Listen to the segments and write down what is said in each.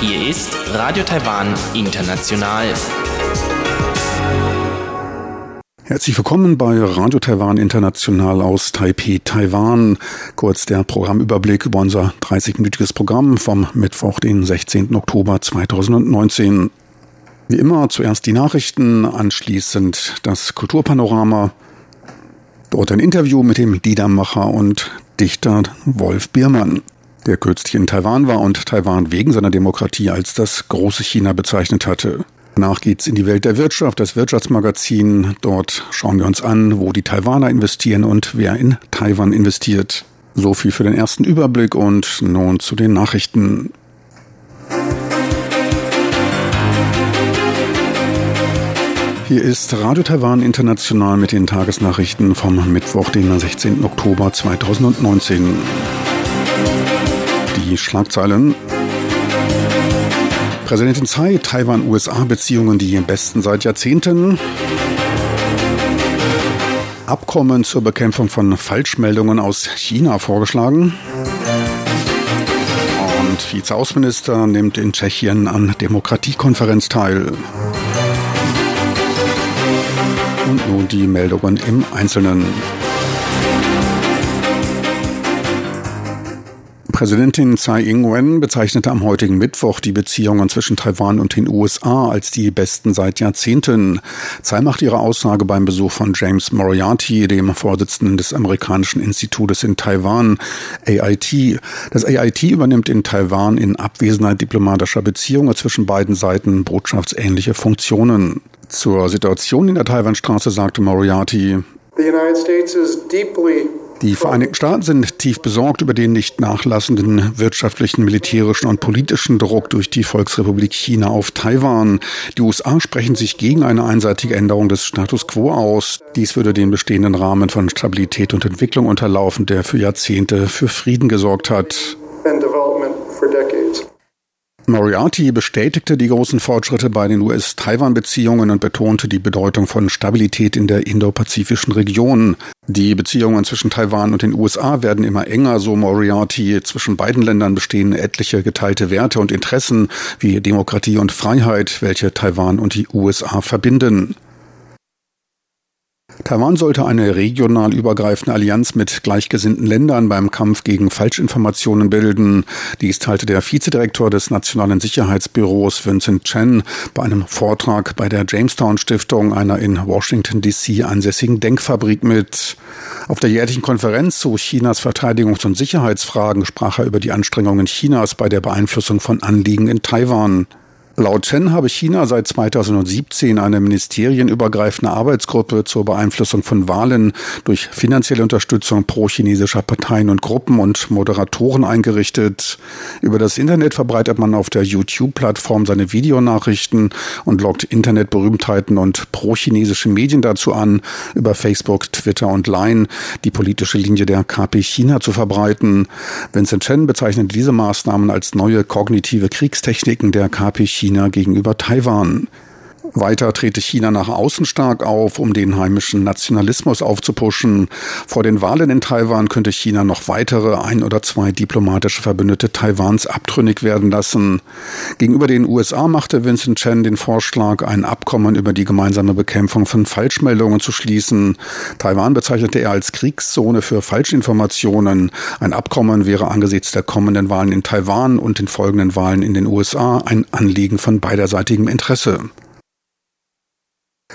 Hier ist Radio Taiwan International. Herzlich willkommen bei Radio Taiwan International aus Taipei, Taiwan. Kurz der Programmüberblick über unser 30-minütiges Programm vom Mittwoch, den 16. Oktober 2019. Wie immer zuerst die Nachrichten, anschließend das Kulturpanorama. Dort ein Interview mit dem Liedermacher und Dichter Wolf Biermann, der kürzlich in Taiwan war und Taiwan wegen seiner Demokratie als das große China bezeichnet hatte. Danach geht's in die Welt der Wirtschaft, das Wirtschaftsmagazin. Dort schauen wir uns an, wo die Taiwaner investieren und wer in Taiwan investiert. So viel für den ersten Überblick und nun zu den Nachrichten. Hier ist Radio Taiwan International mit den Tagesnachrichten vom Mittwoch, den 16. Oktober 2019. Die Schlagzeilen. Präsidentin Tsai, Taiwan-USA-Beziehungen die besten seit Jahrzehnten. Abkommen zur Bekämpfung von Falschmeldungen aus China vorgeschlagen. Und Vizeaußenminister nimmt in Tschechien an Demokratiekonferenz teil. Und nun die Meldungen im Einzelnen. Präsidentin Tsai Ing-wen bezeichnete am heutigen Mittwoch die Beziehungen zwischen Taiwan und den USA als die besten seit Jahrzehnten. Tsai macht ihre Aussage beim Besuch von James Moriarty, dem Vorsitzenden des amerikanischen Institutes in Taiwan, AIT. Das AIT übernimmt in Taiwan in Abwesenheit diplomatischer Beziehungen zwischen beiden Seiten botschaftsähnliche Funktionen. Zur Situation in der Taiwanstraße sagte Moriarty, die Vereinigten Staaten sind tief besorgt über den nicht nachlassenden wirtschaftlichen, militärischen und politischen Druck durch die Volksrepublik China auf Taiwan. Die USA sprechen sich gegen eine einseitige Änderung des Status quo aus. Dies würde den bestehenden Rahmen von Stabilität und Entwicklung unterlaufen, der für Jahrzehnte für Frieden gesorgt hat. Moriarty bestätigte die großen Fortschritte bei den US-Taiwan-Beziehungen und betonte die Bedeutung von Stabilität in der indopazifischen Region. Die Beziehungen zwischen Taiwan und den USA werden immer enger, so Moriarty. Zwischen beiden Ländern bestehen etliche geteilte Werte und Interessen wie Demokratie und Freiheit, welche Taiwan und die USA verbinden. Taiwan sollte eine regional übergreifende Allianz mit gleichgesinnten Ländern beim Kampf gegen Falschinformationen bilden. Dies teilte der Vizedirektor des Nationalen Sicherheitsbüros Vincent Chen bei einem Vortrag bei der Jamestown Stiftung, einer in Washington DC ansässigen Denkfabrik mit. Auf der jährlichen Konferenz zu Chinas Verteidigungs- und Sicherheitsfragen sprach er über die Anstrengungen Chinas bei der Beeinflussung von Anliegen in Taiwan. Laut Chen habe China seit 2017 eine ministerienübergreifende Arbeitsgruppe zur Beeinflussung von Wahlen durch finanzielle Unterstützung pro-chinesischer Parteien und Gruppen und Moderatoren eingerichtet. Über das Internet verbreitet man auf der YouTube-Plattform seine Videonachrichten und lockt Internetberühmtheiten und pro-chinesische Medien dazu an, über Facebook, Twitter und Line die politische Linie der KP China zu verbreiten. Vincent Chen bezeichnet diese Maßnahmen als neue kognitive Kriegstechniken der KP China China gegenüber Taiwan. Weiter trete China nach außen stark auf, um den heimischen Nationalismus aufzupuschen. Vor den Wahlen in Taiwan könnte China noch weitere ein oder zwei diplomatische Verbündete Taiwans abtrünnig werden lassen. Gegenüber den USA machte Vincent Chen den Vorschlag, ein Abkommen über die gemeinsame Bekämpfung von Falschmeldungen zu schließen. Taiwan bezeichnete er als Kriegszone für Falschinformationen. Ein Abkommen wäre angesichts der kommenden Wahlen in Taiwan und den folgenden Wahlen in den USA ein Anliegen von beiderseitigem Interesse.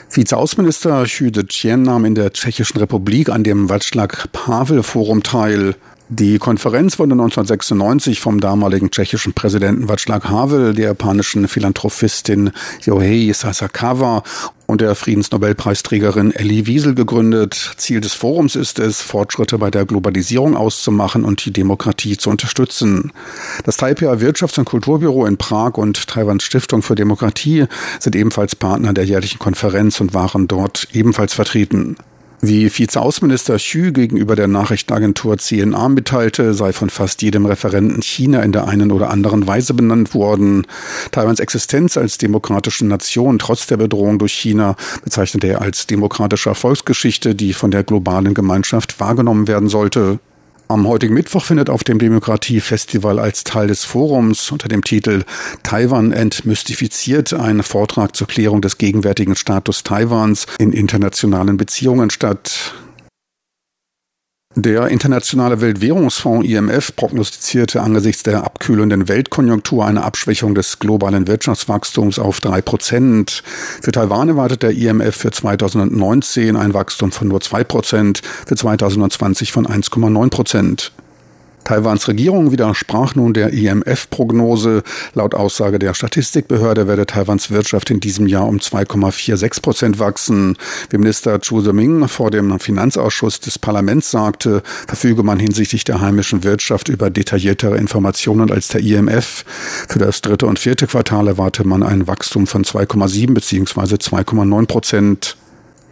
Vizeaußenminister Xu Zetian nahm in der Tschechischen Republik an dem Václav Pavel Forum teil. Die Konferenz wurde 1996 vom damaligen tschechischen Präsidenten Václav Havel, der japanischen Philanthropistin Yohei Sasakawa und der Friedensnobelpreisträgerin Elie Wiesel gegründet. Ziel des Forums ist es, Fortschritte bei der Globalisierung auszumachen und die Demokratie zu unterstützen. Das Taipei Wirtschafts- und Kulturbüro in Prag und Taiwans Stiftung für Demokratie sind ebenfalls Partner der jährlichen Konferenz und waren dort ebenfalls vertreten. Wie Vizeaußenminister Xu gegenüber der Nachrichtenagentur CNA mitteilte, sei von fast jedem Referenten China in der einen oder anderen Weise benannt worden. Taiwans Existenz als demokratische Nation trotz der Bedrohung durch China bezeichnete er als demokratische Erfolgsgeschichte, die von der globalen Gemeinschaft wahrgenommen werden sollte. Am heutigen Mittwoch findet auf dem Demokratiefestival als Teil des Forums unter dem Titel Taiwan entmystifiziert ein Vortrag zur Klärung des gegenwärtigen Status Taiwans in internationalen Beziehungen statt. Der Internationale Weltwährungsfonds IMF prognostizierte angesichts der abkühlenden Weltkonjunktur eine Abschwächung des globalen Wirtschaftswachstums auf drei Prozent. Für Taiwan erwartet der IMF für 2019 ein Wachstum von nur zwei Prozent, für 2020 von 1,9 Prozent. Taiwans Regierung widersprach nun der IMF-Prognose. Laut Aussage der Statistikbehörde werde Taiwans Wirtschaft in diesem Jahr um 2,46 Prozent wachsen. Wie Minister Chu Zeming vor dem Finanzausschuss des Parlaments sagte, verfüge man hinsichtlich der heimischen Wirtschaft über detailliertere Informationen als der IMF. Für das dritte und vierte Quartal erwarte man ein Wachstum von 2,7 bzw. 2,9 Prozent.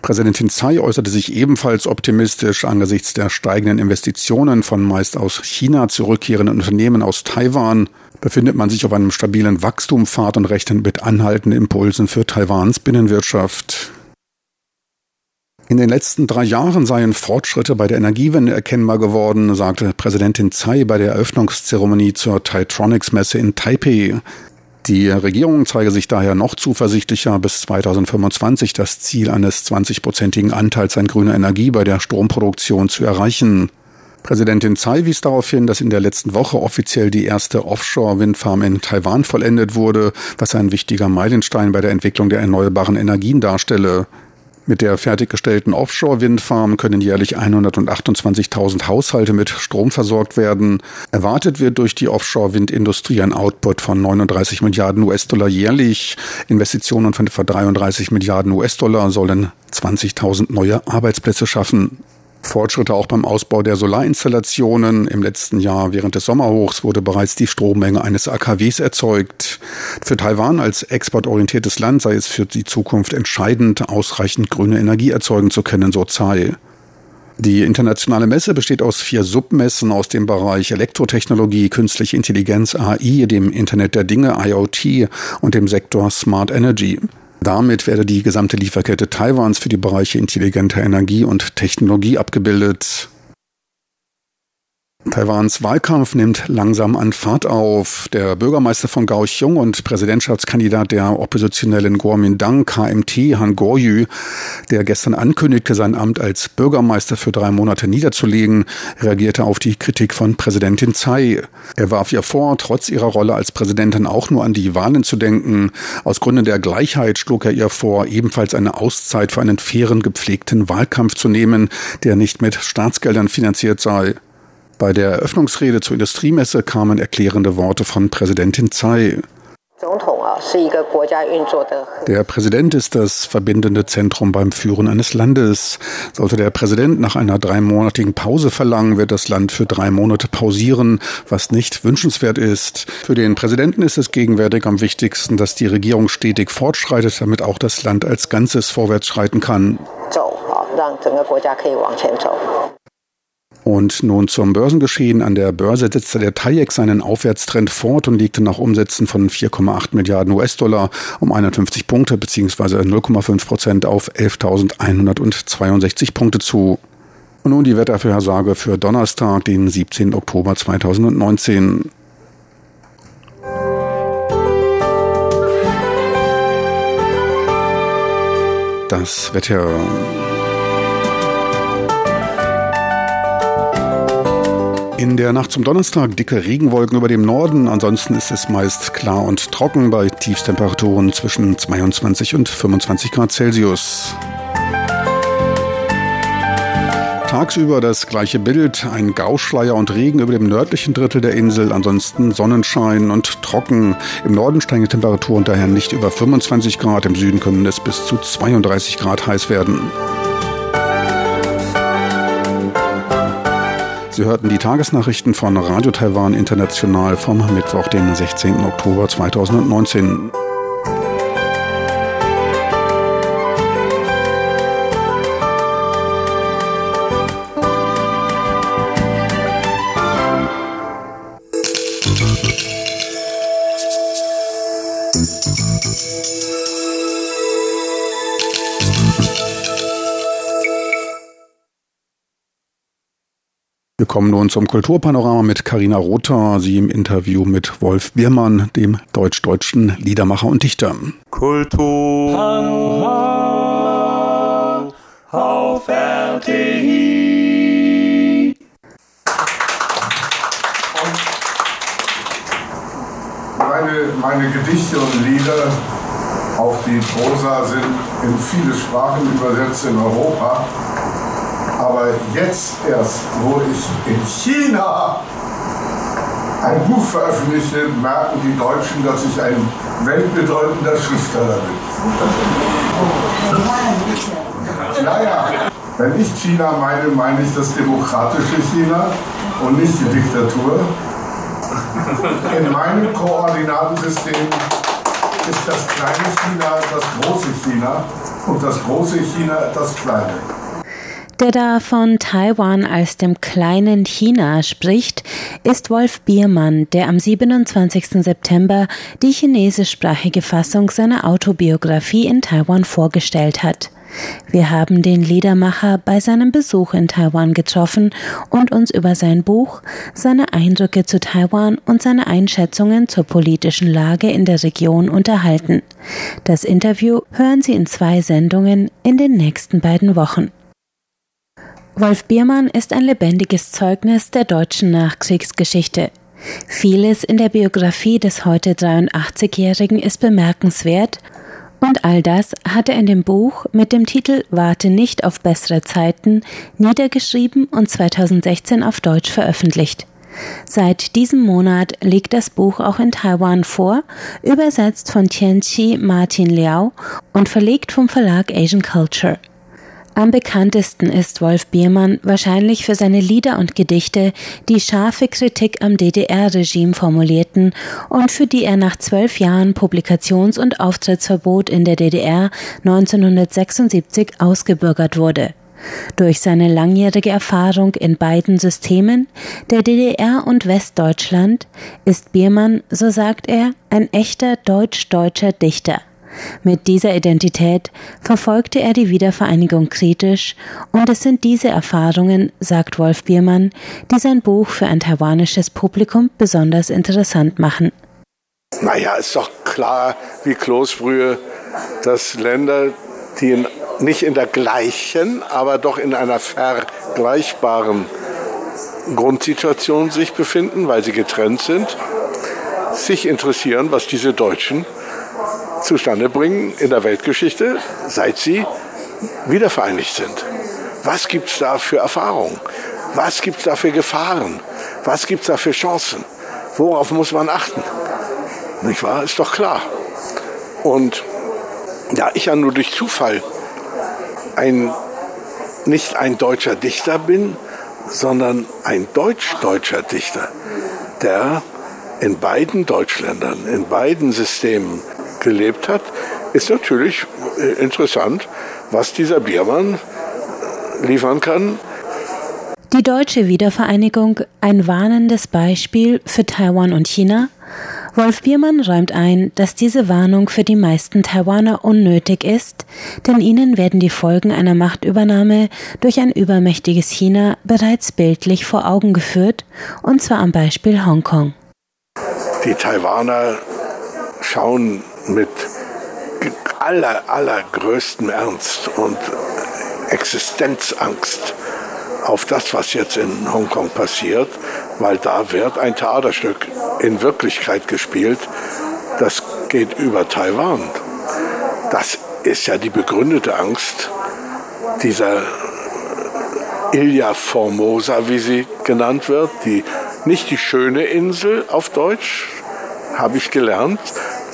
Präsidentin Tsai äußerte sich ebenfalls optimistisch angesichts der steigenden Investitionen von meist aus China zurückkehrenden Unternehmen aus Taiwan. Befindet man sich auf einem stabilen Wachstumspfad und rechnet mit anhaltenden Impulsen für Taiwans Binnenwirtschaft. In den letzten drei Jahren seien Fortschritte bei der Energiewende erkennbar geworden, sagte Präsidentin Tsai bei der Eröffnungszeremonie zur Titronics-Messe in Taipei. Die Regierung zeige sich daher noch zuversichtlicher, bis 2025 das Ziel eines 20-prozentigen Anteils an grüner Energie bei der Stromproduktion zu erreichen. Präsidentin Tsai wies darauf hin, dass in der letzten Woche offiziell die erste Offshore-Windfarm in Taiwan vollendet wurde, was ein wichtiger Meilenstein bei der Entwicklung der erneuerbaren Energien darstelle. Mit der fertiggestellten Offshore-Windfarm können jährlich 128.000 Haushalte mit Strom versorgt werden. Erwartet wird durch die Offshore-Windindustrie ein Output von 39 Milliarden US-Dollar jährlich. Investitionen von etwa 33 Milliarden US-Dollar sollen 20.000 neue Arbeitsplätze schaffen. Fortschritte auch beim Ausbau der Solarinstallationen. Im letzten Jahr während des Sommerhochs wurde bereits die Strommenge eines AKWs erzeugt. Für Taiwan als exportorientiertes Land sei es für die Zukunft entscheidend, ausreichend grüne Energie erzeugen zu können, so Tsai. Die internationale Messe besteht aus vier Submessen aus dem Bereich Elektrotechnologie, künstliche Intelligenz, AI, dem Internet der Dinge, IoT und dem Sektor Smart Energy. Damit werde die gesamte Lieferkette Taiwans für die Bereiche intelligenter Energie und Technologie abgebildet. Taiwans Wahlkampf nimmt langsam an Fahrt auf. Der Bürgermeister von Kaohsiung und Präsidentschaftskandidat der oppositionellen Kuomintang KMT, Han Goryu, der gestern ankündigte, sein Amt als Bürgermeister für drei Monate niederzulegen, reagierte auf die Kritik von Präsidentin Tsai. Er warf ihr vor, trotz ihrer Rolle als Präsidentin auch nur an die Wahlen zu denken. Aus Gründen der Gleichheit schlug er ihr vor, ebenfalls eine Auszeit für einen fairen, gepflegten Wahlkampf zu nehmen, der nicht mit Staatsgeldern finanziert sei. Bei der Eröffnungsrede zur Industriemesse kamen erklärende Worte von Präsidentin Tsai. Der Präsident ist das verbindende Zentrum beim Führen eines Landes. Sollte der Präsident nach einer dreimonatigen Pause verlangen, wird das Land für drei Monate pausieren, was nicht wünschenswert ist. Für den Präsidenten ist es gegenwärtig am wichtigsten, dass die Regierung stetig fortschreitet, damit auch das Land als Ganzes vorwärts schreiten kann. Und nun zum Börsengeschehen. An der Börse setzte der TAIEX seinen Aufwärtstrend fort und legte nach Umsätzen von 4,8 Milliarden US-Dollar um 51 Punkte bzw. 0,5 Prozent auf 11.162 Punkte zu. Und nun die Wettervorhersage für Donnerstag, den 17. Oktober 2019. Das Wetter In der Nacht zum Donnerstag dicke Regenwolken über dem Norden. Ansonsten ist es meist klar und trocken bei Tiefstemperaturen zwischen 22 und 25 Grad Celsius. Tagsüber das gleiche Bild, ein Gauschleier und Regen über dem nördlichen Drittel der Insel, ansonsten Sonnenschein und trocken. Im Norden steigen die Temperaturen daher nicht über 25 Grad, im Süden können es bis zu 32 Grad heiß werden. Sie hörten die Tagesnachrichten von Radio Taiwan International vom Mittwoch, den 16. Oktober 2019. kommen nun zum Kulturpanorama mit Karina Rother, sie im Interview mit Wolf Biermann, dem deutsch-deutschen Liedermacher und Dichter. Kulturpanorama auf RTI. Meine, meine Gedichte und Lieder, auch die Prosa, sind in viele Sprachen übersetzt in Europa. Aber jetzt erst, wo ich in China ein Buch veröffentliche, merken die Deutschen, dass ich ein weltbedeutender Schriftsteller bin. Ja, ja. Wenn ich China meine, meine ich das demokratische China und nicht die Diktatur. In meinem Koordinatensystem ist das kleine China das große China und das große China das kleine. Der da von Taiwan als dem kleinen China spricht, ist Wolf Biermann, der am 27. September die chinesischsprachige Fassung seiner Autobiografie in Taiwan vorgestellt hat. Wir haben den Liedermacher bei seinem Besuch in Taiwan getroffen und uns über sein Buch, seine Eindrücke zu Taiwan und seine Einschätzungen zur politischen Lage in der Region unterhalten. Das Interview hören Sie in zwei Sendungen in den nächsten beiden Wochen. Wolf Biermann ist ein lebendiges Zeugnis der deutschen Nachkriegsgeschichte. Vieles in der Biografie des heute 83-Jährigen ist bemerkenswert und all das hat er in dem Buch mit dem Titel Warte nicht auf bessere Zeiten niedergeschrieben und 2016 auf Deutsch veröffentlicht. Seit diesem Monat liegt das Buch auch in Taiwan vor, übersetzt von Tianqi Martin Liao und verlegt vom Verlag Asian Culture. Am bekanntesten ist Wolf Biermann wahrscheinlich für seine Lieder und Gedichte, die scharfe Kritik am DDR-Regime formulierten und für die er nach zwölf Jahren Publikations- und Auftrittsverbot in der DDR 1976 ausgebürgert wurde. Durch seine langjährige Erfahrung in beiden Systemen, der DDR und Westdeutschland, ist Biermann, so sagt er, ein echter deutsch-deutscher Dichter. Mit dieser Identität verfolgte er die Wiedervereinigung kritisch und es sind diese Erfahrungen, sagt Wolf Biermann, die sein Buch für ein taiwanisches Publikum besonders interessant machen. Naja, ist doch klar wie Kloßbrühe, dass Länder, die in, nicht in der gleichen, aber doch in einer vergleichbaren Grundsituation sich befinden, weil sie getrennt sind, sich interessieren, was diese Deutschen zustande bringen in der Weltgeschichte, seit sie wiedervereinigt sind. Was gibt es da für Erfahrungen? Was gibt es da für Gefahren? Was gibt es da für Chancen? Worauf muss man achten? Nicht wahr? Ist doch klar. Und da ich ja nur durch Zufall ein, nicht ein deutscher Dichter bin, sondern ein deutsch-deutscher Dichter, der in beiden Deutschländern, in beiden Systemen gelebt hat, ist natürlich äh, interessant, was dieser Biermann äh, liefern kann. Die deutsche Wiedervereinigung ein warnendes Beispiel für Taiwan und China? Wolf Biermann räumt ein, dass diese Warnung für die meisten Taiwaner unnötig ist, denn ihnen werden die Folgen einer Machtübernahme durch ein übermächtiges China bereits bildlich vor Augen geführt, und zwar am Beispiel Hongkong. Die Taiwaner schauen mit aller, allergrößtem Ernst und Existenzangst auf das, was jetzt in Hongkong passiert, weil da wird ein Theaterstück in Wirklichkeit gespielt, das geht über Taiwan. Das ist ja die begründete Angst dieser Ilha Formosa, wie sie genannt wird, die nicht die schöne Insel auf Deutsch, habe ich gelernt,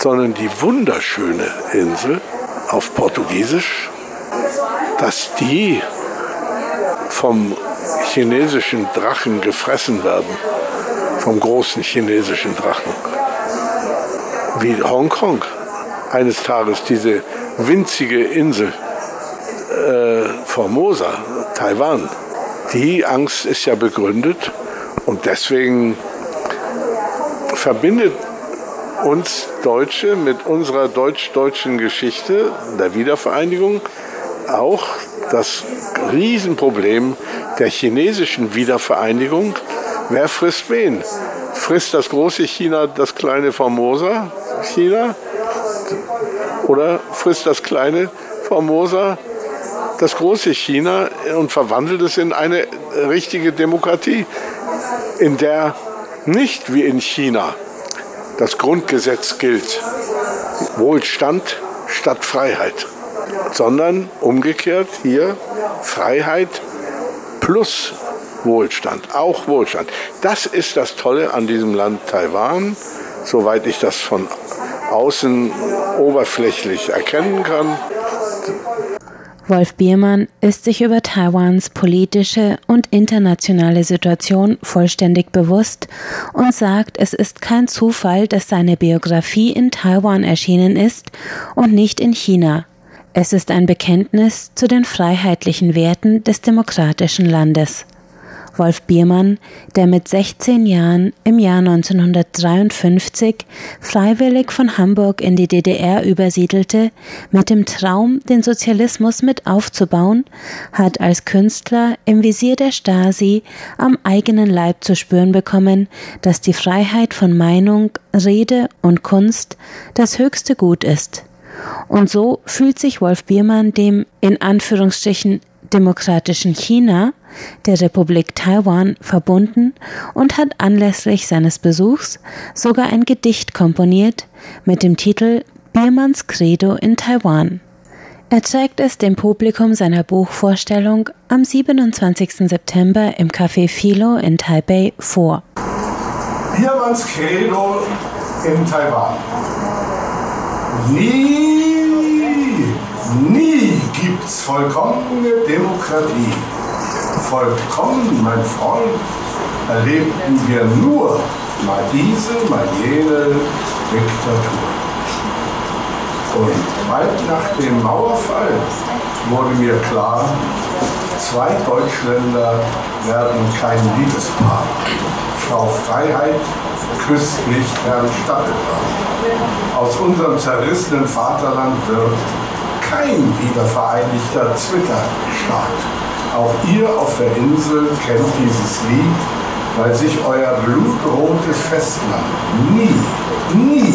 sondern die wunderschöne Insel auf Portugiesisch, dass die vom chinesischen Drachen gefressen werden, vom großen chinesischen Drachen. Wie Hongkong eines Tages diese winzige Insel äh, Formosa, Taiwan, die Angst ist ja begründet und deswegen verbindet uns Deutsche mit unserer deutsch-deutschen Geschichte der Wiedervereinigung auch das Riesenproblem der chinesischen Wiedervereinigung. Wer frisst wen? Frisst das große China das kleine Formosa China? Oder frisst das kleine Formosa das große China und verwandelt es in eine richtige Demokratie, in der nicht wie in China das Grundgesetz gilt. Wohlstand statt Freiheit, sondern umgekehrt hier Freiheit plus Wohlstand, auch Wohlstand. Das ist das Tolle an diesem Land Taiwan, soweit ich das von außen oberflächlich erkennen kann. Wolf Biermann ist sich über Taiwans politische und internationale Situation vollständig bewusst und sagt, es ist kein Zufall, dass seine Biografie in Taiwan erschienen ist und nicht in China. Es ist ein Bekenntnis zu den freiheitlichen Werten des demokratischen Landes. Wolf Biermann, der mit 16 Jahren im Jahr 1953 freiwillig von Hamburg in die DDR übersiedelte, mit dem Traum, den Sozialismus mit aufzubauen, hat als Künstler im Visier der Stasi am eigenen Leib zu spüren bekommen, dass die Freiheit von Meinung, Rede und Kunst das höchste Gut ist. Und so fühlt sich Wolf Biermann dem in Anführungsstrichen demokratischen China der Republik Taiwan verbunden und hat anlässlich seines Besuchs sogar ein Gedicht komponiert mit dem Titel Biermanns Credo in Taiwan. Er trägt es dem Publikum seiner Buchvorstellung am 27. September im Café Philo in Taipei vor. Biermanns Credo in Taiwan. Nie, nie gibt's vollkommene Demokratie vollkommen, mein Freund, erlebten wir nur mal diese, mal jene Diktatur. Und bald nach dem Mauerfall wurde mir klar, zwei Deutschländer werden kein Liebespaar. Frau Freiheit küsst nicht Herrn Stapelbach. Aus unserem zerrissenen Vaterland wird kein wiedervereinigter Zwitterstaat. Auch ihr auf der Insel kennt dieses Lied, weil sich euer blutrotes Festland nie, nie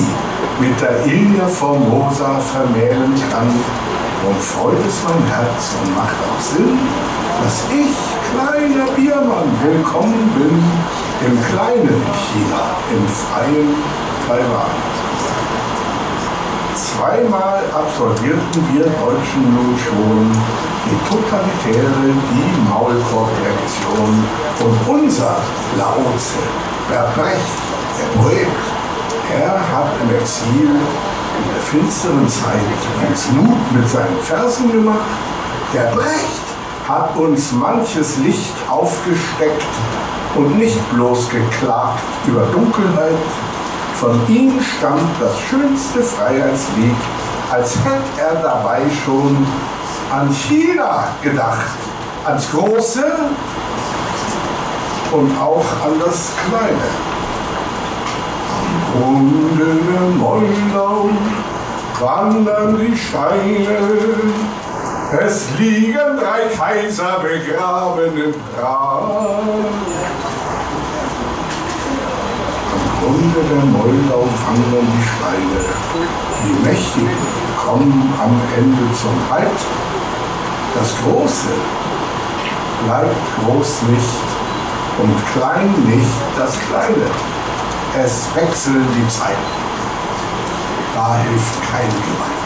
mit der Ilha Formosa vermählen kann. Und freut es mein Herz und macht auch Sinn, dass ich, kleiner Biermann, willkommen bin im kleinen China, im freien Taiwan. Zweimal absolvierten wir Deutschen nun schon die totalitäre, die Maulkorb-Reaktion und unser Laoze, der Brecht, der Poet, er hat im Exil in der finsteren Zeit ganz Mut mit seinen Versen gemacht. Der Brecht hat uns manches Licht aufgesteckt und nicht bloß geklagt über Dunkelheit. Von ihm stammt das schönste Freiheitslied, als hätte er dabei schon an China gedacht, ans Große und auch an das Kleine. Der Moldau wandern die Steine, es liegen drei Kaiser begraben im Grab. Am Grunde der Moldau wandern die Steine, die Mächtigen kommen am Ende zum Halt das Große bleibt groß nicht und klein nicht das Kleine. Es wechseln die Zeiten. Da hilft kein Gewalt.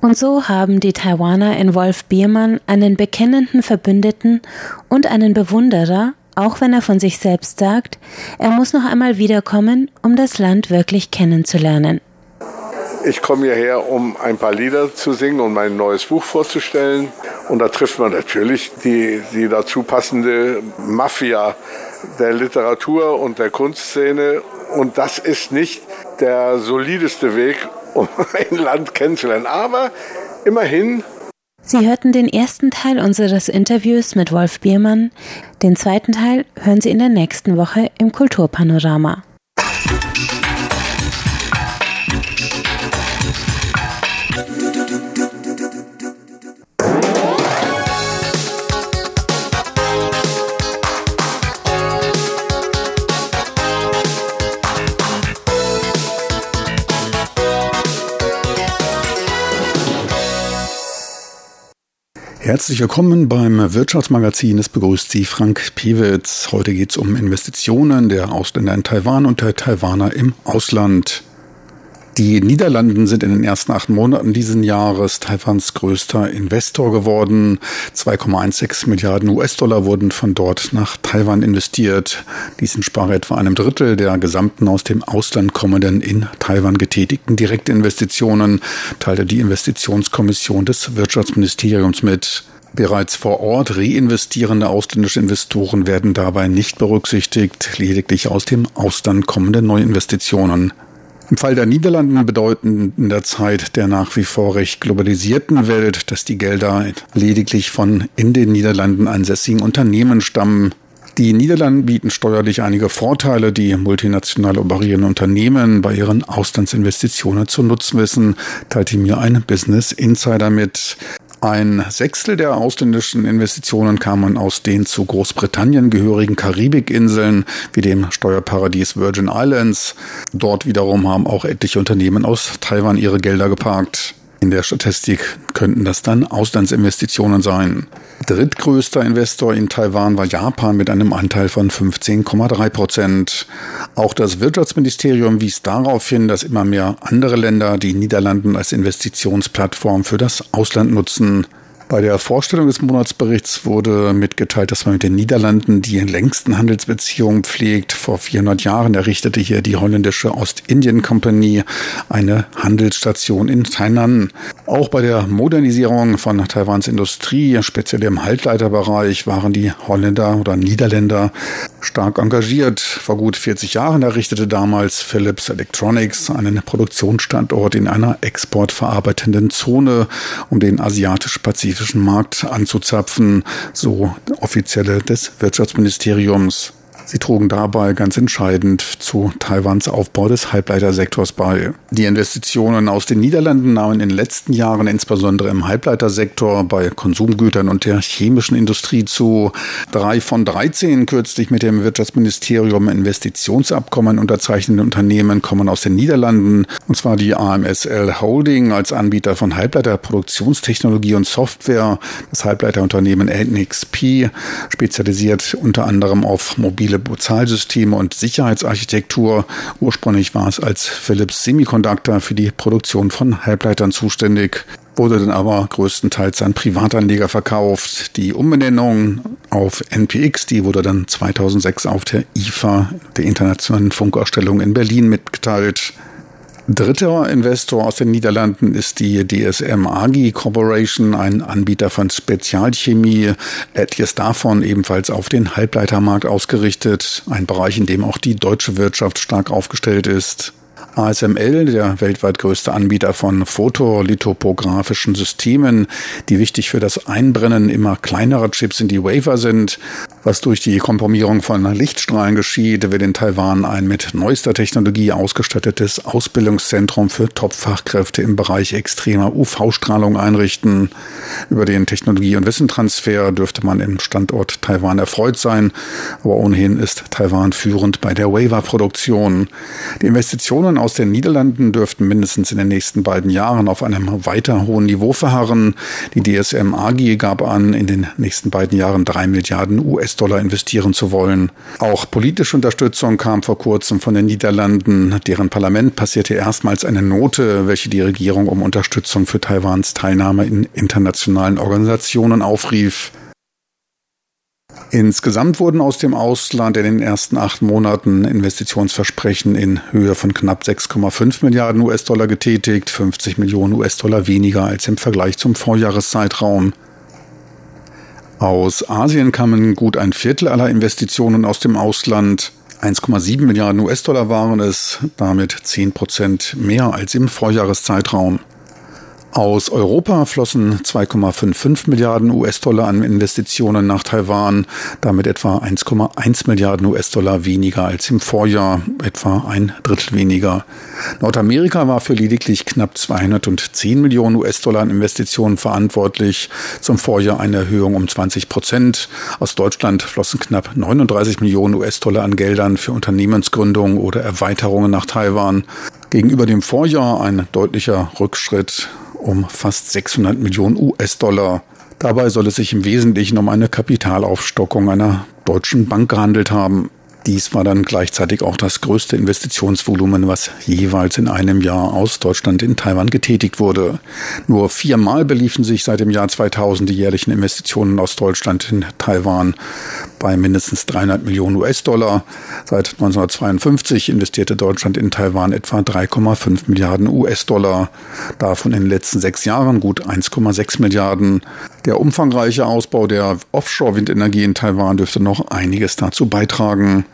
Und so haben die Taiwaner in Wolf Biermann einen bekennenden Verbündeten und einen Bewunderer, auch wenn er von sich selbst sagt, er muss noch einmal wiederkommen, um das Land wirklich kennenzulernen. Ich komme hierher, um ein paar Lieder zu singen und mein neues Buch vorzustellen. Und da trifft man natürlich die, die dazu passende Mafia der Literatur und der Kunstszene. Und das ist nicht der solideste Weg, um ein Land kennenzulernen. Aber immerhin. Sie hörten den ersten Teil unseres Interviews mit Wolf Biermann. Den zweiten Teil hören Sie in der nächsten Woche im Kulturpanorama. Herzlich willkommen beim Wirtschaftsmagazin. Es begrüßt Sie Frank Pewitz. Heute geht es um Investitionen der Ausländer in Taiwan und der Taiwaner im Ausland. Die Niederlanden sind in den ersten acht Monaten dieses Jahres Taiwans größter Investor geworden. 2,16 Milliarden US-Dollar wurden von dort nach Taiwan investiert. Dies entsprach etwa einem Drittel der gesamten aus dem Ausland kommenden in Taiwan getätigten Direktinvestitionen, teilte die Investitionskommission des Wirtschaftsministeriums mit. Bereits vor Ort reinvestierende ausländische Investoren werden dabei nicht berücksichtigt, lediglich aus dem Ausland kommende Neuinvestitionen. Im Fall der Niederlanden bedeuten in der Zeit der nach wie vor recht globalisierten Welt, dass die Gelder lediglich von in den Niederlanden ansässigen Unternehmen stammen. Die Niederlande bieten steuerlich einige Vorteile, die multinational operierende Unternehmen bei ihren Auslandsinvestitionen zu nutzen wissen, teilte mir ein Business Insider mit. Ein Sechstel der ausländischen Investitionen kamen aus den zu Großbritannien gehörigen Karibikinseln wie dem Steuerparadies Virgin Islands. Dort wiederum haben auch etliche Unternehmen aus Taiwan ihre Gelder geparkt. In der Statistik könnten das dann Auslandsinvestitionen sein. Drittgrößter Investor in Taiwan war Japan mit einem Anteil von 15,3 Prozent. Auch das Wirtschaftsministerium wies darauf hin, dass immer mehr andere Länder die Niederlanden als Investitionsplattform für das Ausland nutzen. Bei der Vorstellung des Monatsberichts wurde mitgeteilt, dass man mit den Niederlanden die längsten Handelsbeziehungen pflegt. Vor 400 Jahren errichtete hier die holländische Ostindien Company eine Handelsstation in Tainan. Auch bei der Modernisierung von Taiwans Industrie, speziell im Halbleiterbereich, waren die Holländer oder Niederländer stark engagiert. Vor gut 40 Jahren errichtete damals Philips Electronics einen Produktionsstandort in einer exportverarbeitenden Zone, um den asiatisch-pazifischen Markt anzuzapfen, so offizielle des Wirtschaftsministeriums. Sie trugen dabei ganz entscheidend zu Taiwans Aufbau des Halbleitersektors bei. Die Investitionen aus den Niederlanden nahmen in den letzten Jahren insbesondere im Halbleitersektor bei Konsumgütern und der chemischen Industrie zu. Drei von 13 kürzlich mit dem Wirtschaftsministerium Investitionsabkommen unterzeichnende Unternehmen kommen aus den Niederlanden, und zwar die AMSL Holding als Anbieter von Halbleiterproduktionstechnologie und Software, das Halbleiterunternehmen NXP, spezialisiert unter anderem auf mobile Bezahlsysteme und Sicherheitsarchitektur. Ursprünglich war es als Philips Semiconductor für die Produktion von Halbleitern zuständig wurde dann aber größtenteils an Privatanleger verkauft. Die Umbenennung auf NPX, die wurde dann 2006 auf der IFA, der Internationalen Funkausstellung in Berlin, mitgeteilt. Dritter Investor aus den Niederlanden ist die DSM AGI Corporation, ein Anbieter von Spezialchemie, etliches davon ebenfalls auf den Halbleitermarkt ausgerichtet, ein Bereich, in dem auch die deutsche Wirtschaft stark aufgestellt ist. ASML, der weltweit größte Anbieter von fotolithopografischen Systemen, die wichtig für das Einbrennen immer kleinerer Chips in die Wafer sind, was durch die Komprimierung von Lichtstrahlen geschieht, will in Taiwan ein mit neuester Technologie ausgestattetes Ausbildungszentrum für Top-Fachkräfte im Bereich extremer UV-Strahlung einrichten. Über den Technologie- und Wissentransfer dürfte man im Standort Taiwan erfreut sein, aber ohnehin ist Taiwan führend bei der Waver-Produktion. Die Investitionen aus den Niederlanden dürften mindestens in den nächsten beiden Jahren auf einem weiter hohen Niveau verharren. Die DSM AG gab an, in den nächsten beiden Jahren drei Milliarden US US-Dollar investieren zu wollen. Auch politische Unterstützung kam vor kurzem von den Niederlanden. Deren Parlament passierte erstmals eine Note, welche die Regierung um Unterstützung für Taiwans Teilnahme in internationalen Organisationen aufrief. Insgesamt wurden aus dem Ausland in den ersten acht Monaten Investitionsversprechen in Höhe von knapp 6,5 Milliarden US-Dollar getätigt, 50 Millionen US-Dollar weniger als im Vergleich zum Vorjahreszeitraum. Aus Asien kamen gut ein Viertel aller Investitionen aus dem Ausland. 1,7 Milliarden US-Dollar waren es, damit 10 Prozent mehr als im Vorjahreszeitraum. Aus Europa flossen 2,55 Milliarden US-Dollar an Investitionen nach Taiwan, damit etwa 1,1 Milliarden US-Dollar weniger als im Vorjahr, etwa ein Drittel weniger. Nordamerika war für lediglich knapp 210 Millionen US-Dollar an Investitionen verantwortlich, zum Vorjahr eine Erhöhung um 20 Prozent. Aus Deutschland flossen knapp 39 Millionen US-Dollar an Geldern für Unternehmensgründungen oder Erweiterungen nach Taiwan. Gegenüber dem Vorjahr ein deutlicher Rückschritt um fast 600 Millionen US-Dollar. Dabei soll es sich im Wesentlichen um eine Kapitalaufstockung einer deutschen Bank gehandelt haben. Dies war dann gleichzeitig auch das größte Investitionsvolumen, was jeweils in einem Jahr aus Deutschland in Taiwan getätigt wurde. Nur viermal beliefen sich seit dem Jahr 2000 die jährlichen Investitionen aus Deutschland in Taiwan bei mindestens 300 Millionen US-Dollar. Seit 1952 investierte Deutschland in Taiwan etwa 3,5 Milliarden US-Dollar. Davon in den letzten sechs Jahren gut 1,6 Milliarden. Der umfangreiche Ausbau der Offshore-Windenergie in Taiwan dürfte noch einiges dazu beitragen.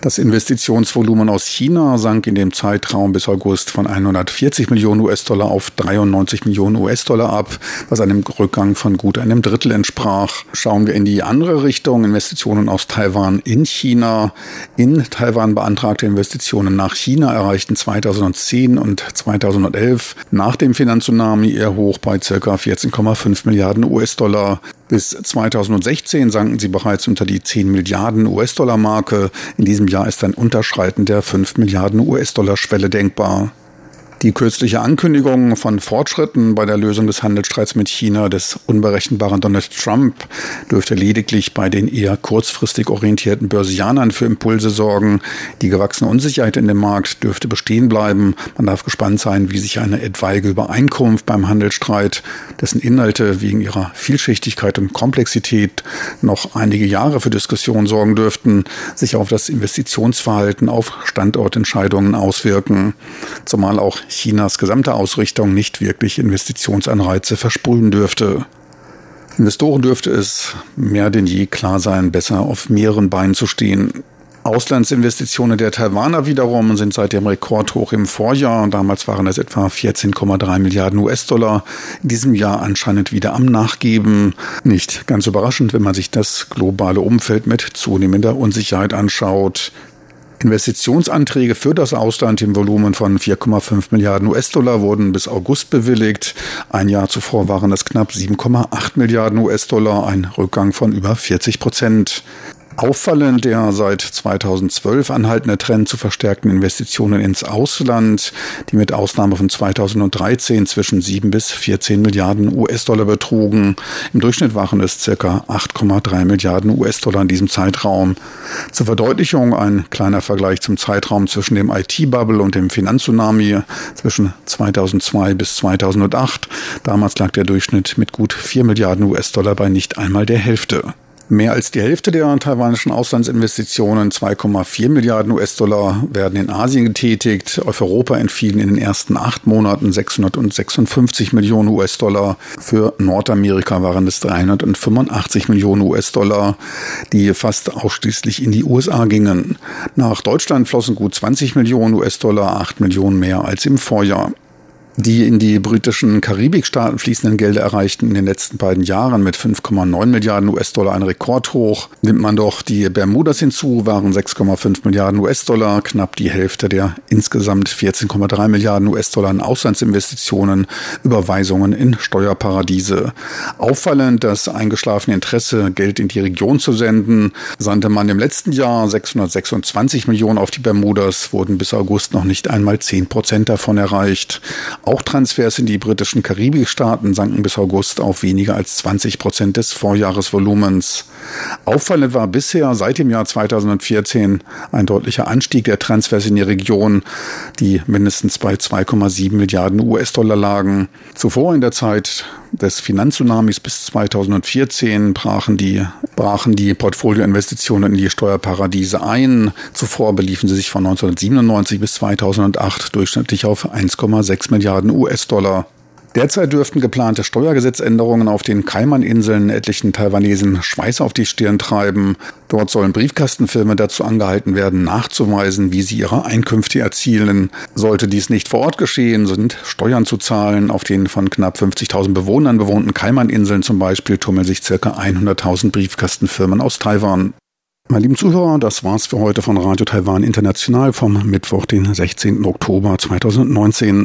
Das Investitionsvolumen aus China sank in dem Zeitraum bis August von 140 Millionen US-Dollar auf 93 Millionen US-Dollar ab, was einem Rückgang von gut einem Drittel entsprach. Schauen wir in die andere Richtung, Investitionen aus Taiwan in China. In Taiwan beantragte Investitionen nach China erreichten 2010 und 2011 nach dem Finanztsunami ihr Hoch bei ca. 14,5 Milliarden US-Dollar. Bis 2016 sanken sie bereits unter die 10 Milliarden US-Dollar-Marke. In diesem Jahr ist ein Unterschreiten der 5 Milliarden US-Dollar-Schwelle denkbar. Die kürzliche Ankündigung von Fortschritten bei der Lösung des Handelsstreits mit China des unberechenbaren Donald Trump dürfte lediglich bei den eher kurzfristig orientierten Börsianern für Impulse sorgen. Die gewachsene Unsicherheit in dem Markt dürfte bestehen bleiben. Man darf gespannt sein, wie sich eine etwaige Übereinkunft beim Handelsstreit, dessen Inhalte wegen ihrer Vielschichtigkeit und Komplexität noch einige Jahre für Diskussionen sorgen dürften, sich auf das Investitionsverhalten auf Standortentscheidungen auswirken. Zumal auch Chinas gesamte Ausrichtung nicht wirklich Investitionsanreize versprühen dürfte. Investoren dürfte es mehr denn je klar sein, besser auf mehreren Beinen zu stehen. Auslandsinvestitionen der Taiwaner wiederum sind seit dem Rekordhoch im Vorjahr, damals waren es etwa 14,3 Milliarden US-Dollar, in diesem Jahr anscheinend wieder am Nachgeben. Nicht ganz überraschend, wenn man sich das globale Umfeld mit zunehmender Unsicherheit anschaut. Investitionsanträge für das Ausland im Volumen von 4,5 Milliarden US-Dollar wurden bis August bewilligt. Ein Jahr zuvor waren es knapp 7,8 Milliarden US-Dollar, ein Rückgang von über 40 Prozent. Auffallend der seit 2012 anhaltende Trend zu verstärkten Investitionen ins Ausland, die mit Ausnahme von 2013 zwischen 7 bis 14 Milliarden US-Dollar betrugen. Im Durchschnitt waren es circa 8,3 Milliarden US-Dollar in diesem Zeitraum. Zur Verdeutlichung ein kleiner Vergleich zum Zeitraum zwischen dem IT-Bubble und dem Finanztsunami zwischen 2002 bis 2008. Damals lag der Durchschnitt mit gut 4 Milliarden US-Dollar bei nicht einmal der Hälfte. Mehr als die Hälfte der taiwanischen Auslandsinvestitionen, 2,4 Milliarden US-Dollar, werden in Asien getätigt. Auf Europa entfielen in den ersten acht Monaten 656 Millionen US-Dollar. Für Nordamerika waren es 385 Millionen US-Dollar, die fast ausschließlich in die USA gingen. Nach Deutschland flossen gut 20 Millionen US-Dollar, 8 Millionen mehr als im Vorjahr. Die in die britischen Karibikstaaten fließenden Gelder erreichten in den letzten beiden Jahren mit 5,9 Milliarden US-Dollar ein Rekordhoch. Nimmt man doch die Bermudas hinzu, waren 6,5 Milliarden US-Dollar, knapp die Hälfte der insgesamt 14,3 Milliarden US-Dollar in Auslandsinvestitionen, Überweisungen in Steuerparadiese. Auffallend das eingeschlafene Interesse, Geld in die Region zu senden, sandte man im letzten Jahr 626 Millionen auf die Bermudas, wurden bis August noch nicht einmal 10 Prozent davon erreicht. Auch Transfers in die britischen Karibikstaaten sanken bis August auf weniger als 20 Prozent des Vorjahresvolumens. Auffallend war bisher seit dem Jahr 2014 ein deutlicher Anstieg der Transfers in die Region, die mindestens bei 2,7 Milliarden US-Dollar lagen. Zuvor in der Zeit des Finanztsunamis bis 2014 brachen die, brachen die Portfolioinvestitionen in die Steuerparadiese ein. Zuvor beliefen sie sich von 1997 bis 2008 durchschnittlich auf 1,6 Milliarden US-Dollar. Derzeit dürften geplante Steuergesetzänderungen auf den Kaiman-Inseln etlichen Taiwanesen Schweiß auf die Stirn treiben. Dort sollen Briefkastenfirmen dazu angehalten werden, nachzuweisen, wie sie ihre Einkünfte erzielen. Sollte dies nicht vor Ort geschehen, sind Steuern zu zahlen. Auf den von knapp 50.000 Bewohnern bewohnten Kaiman-Inseln zum Beispiel tummeln sich ca. 100.000 Briefkastenfirmen aus Taiwan. Meine lieben Zuhörer, das war's für heute von Radio Taiwan International vom Mittwoch, den 16. Oktober 2019.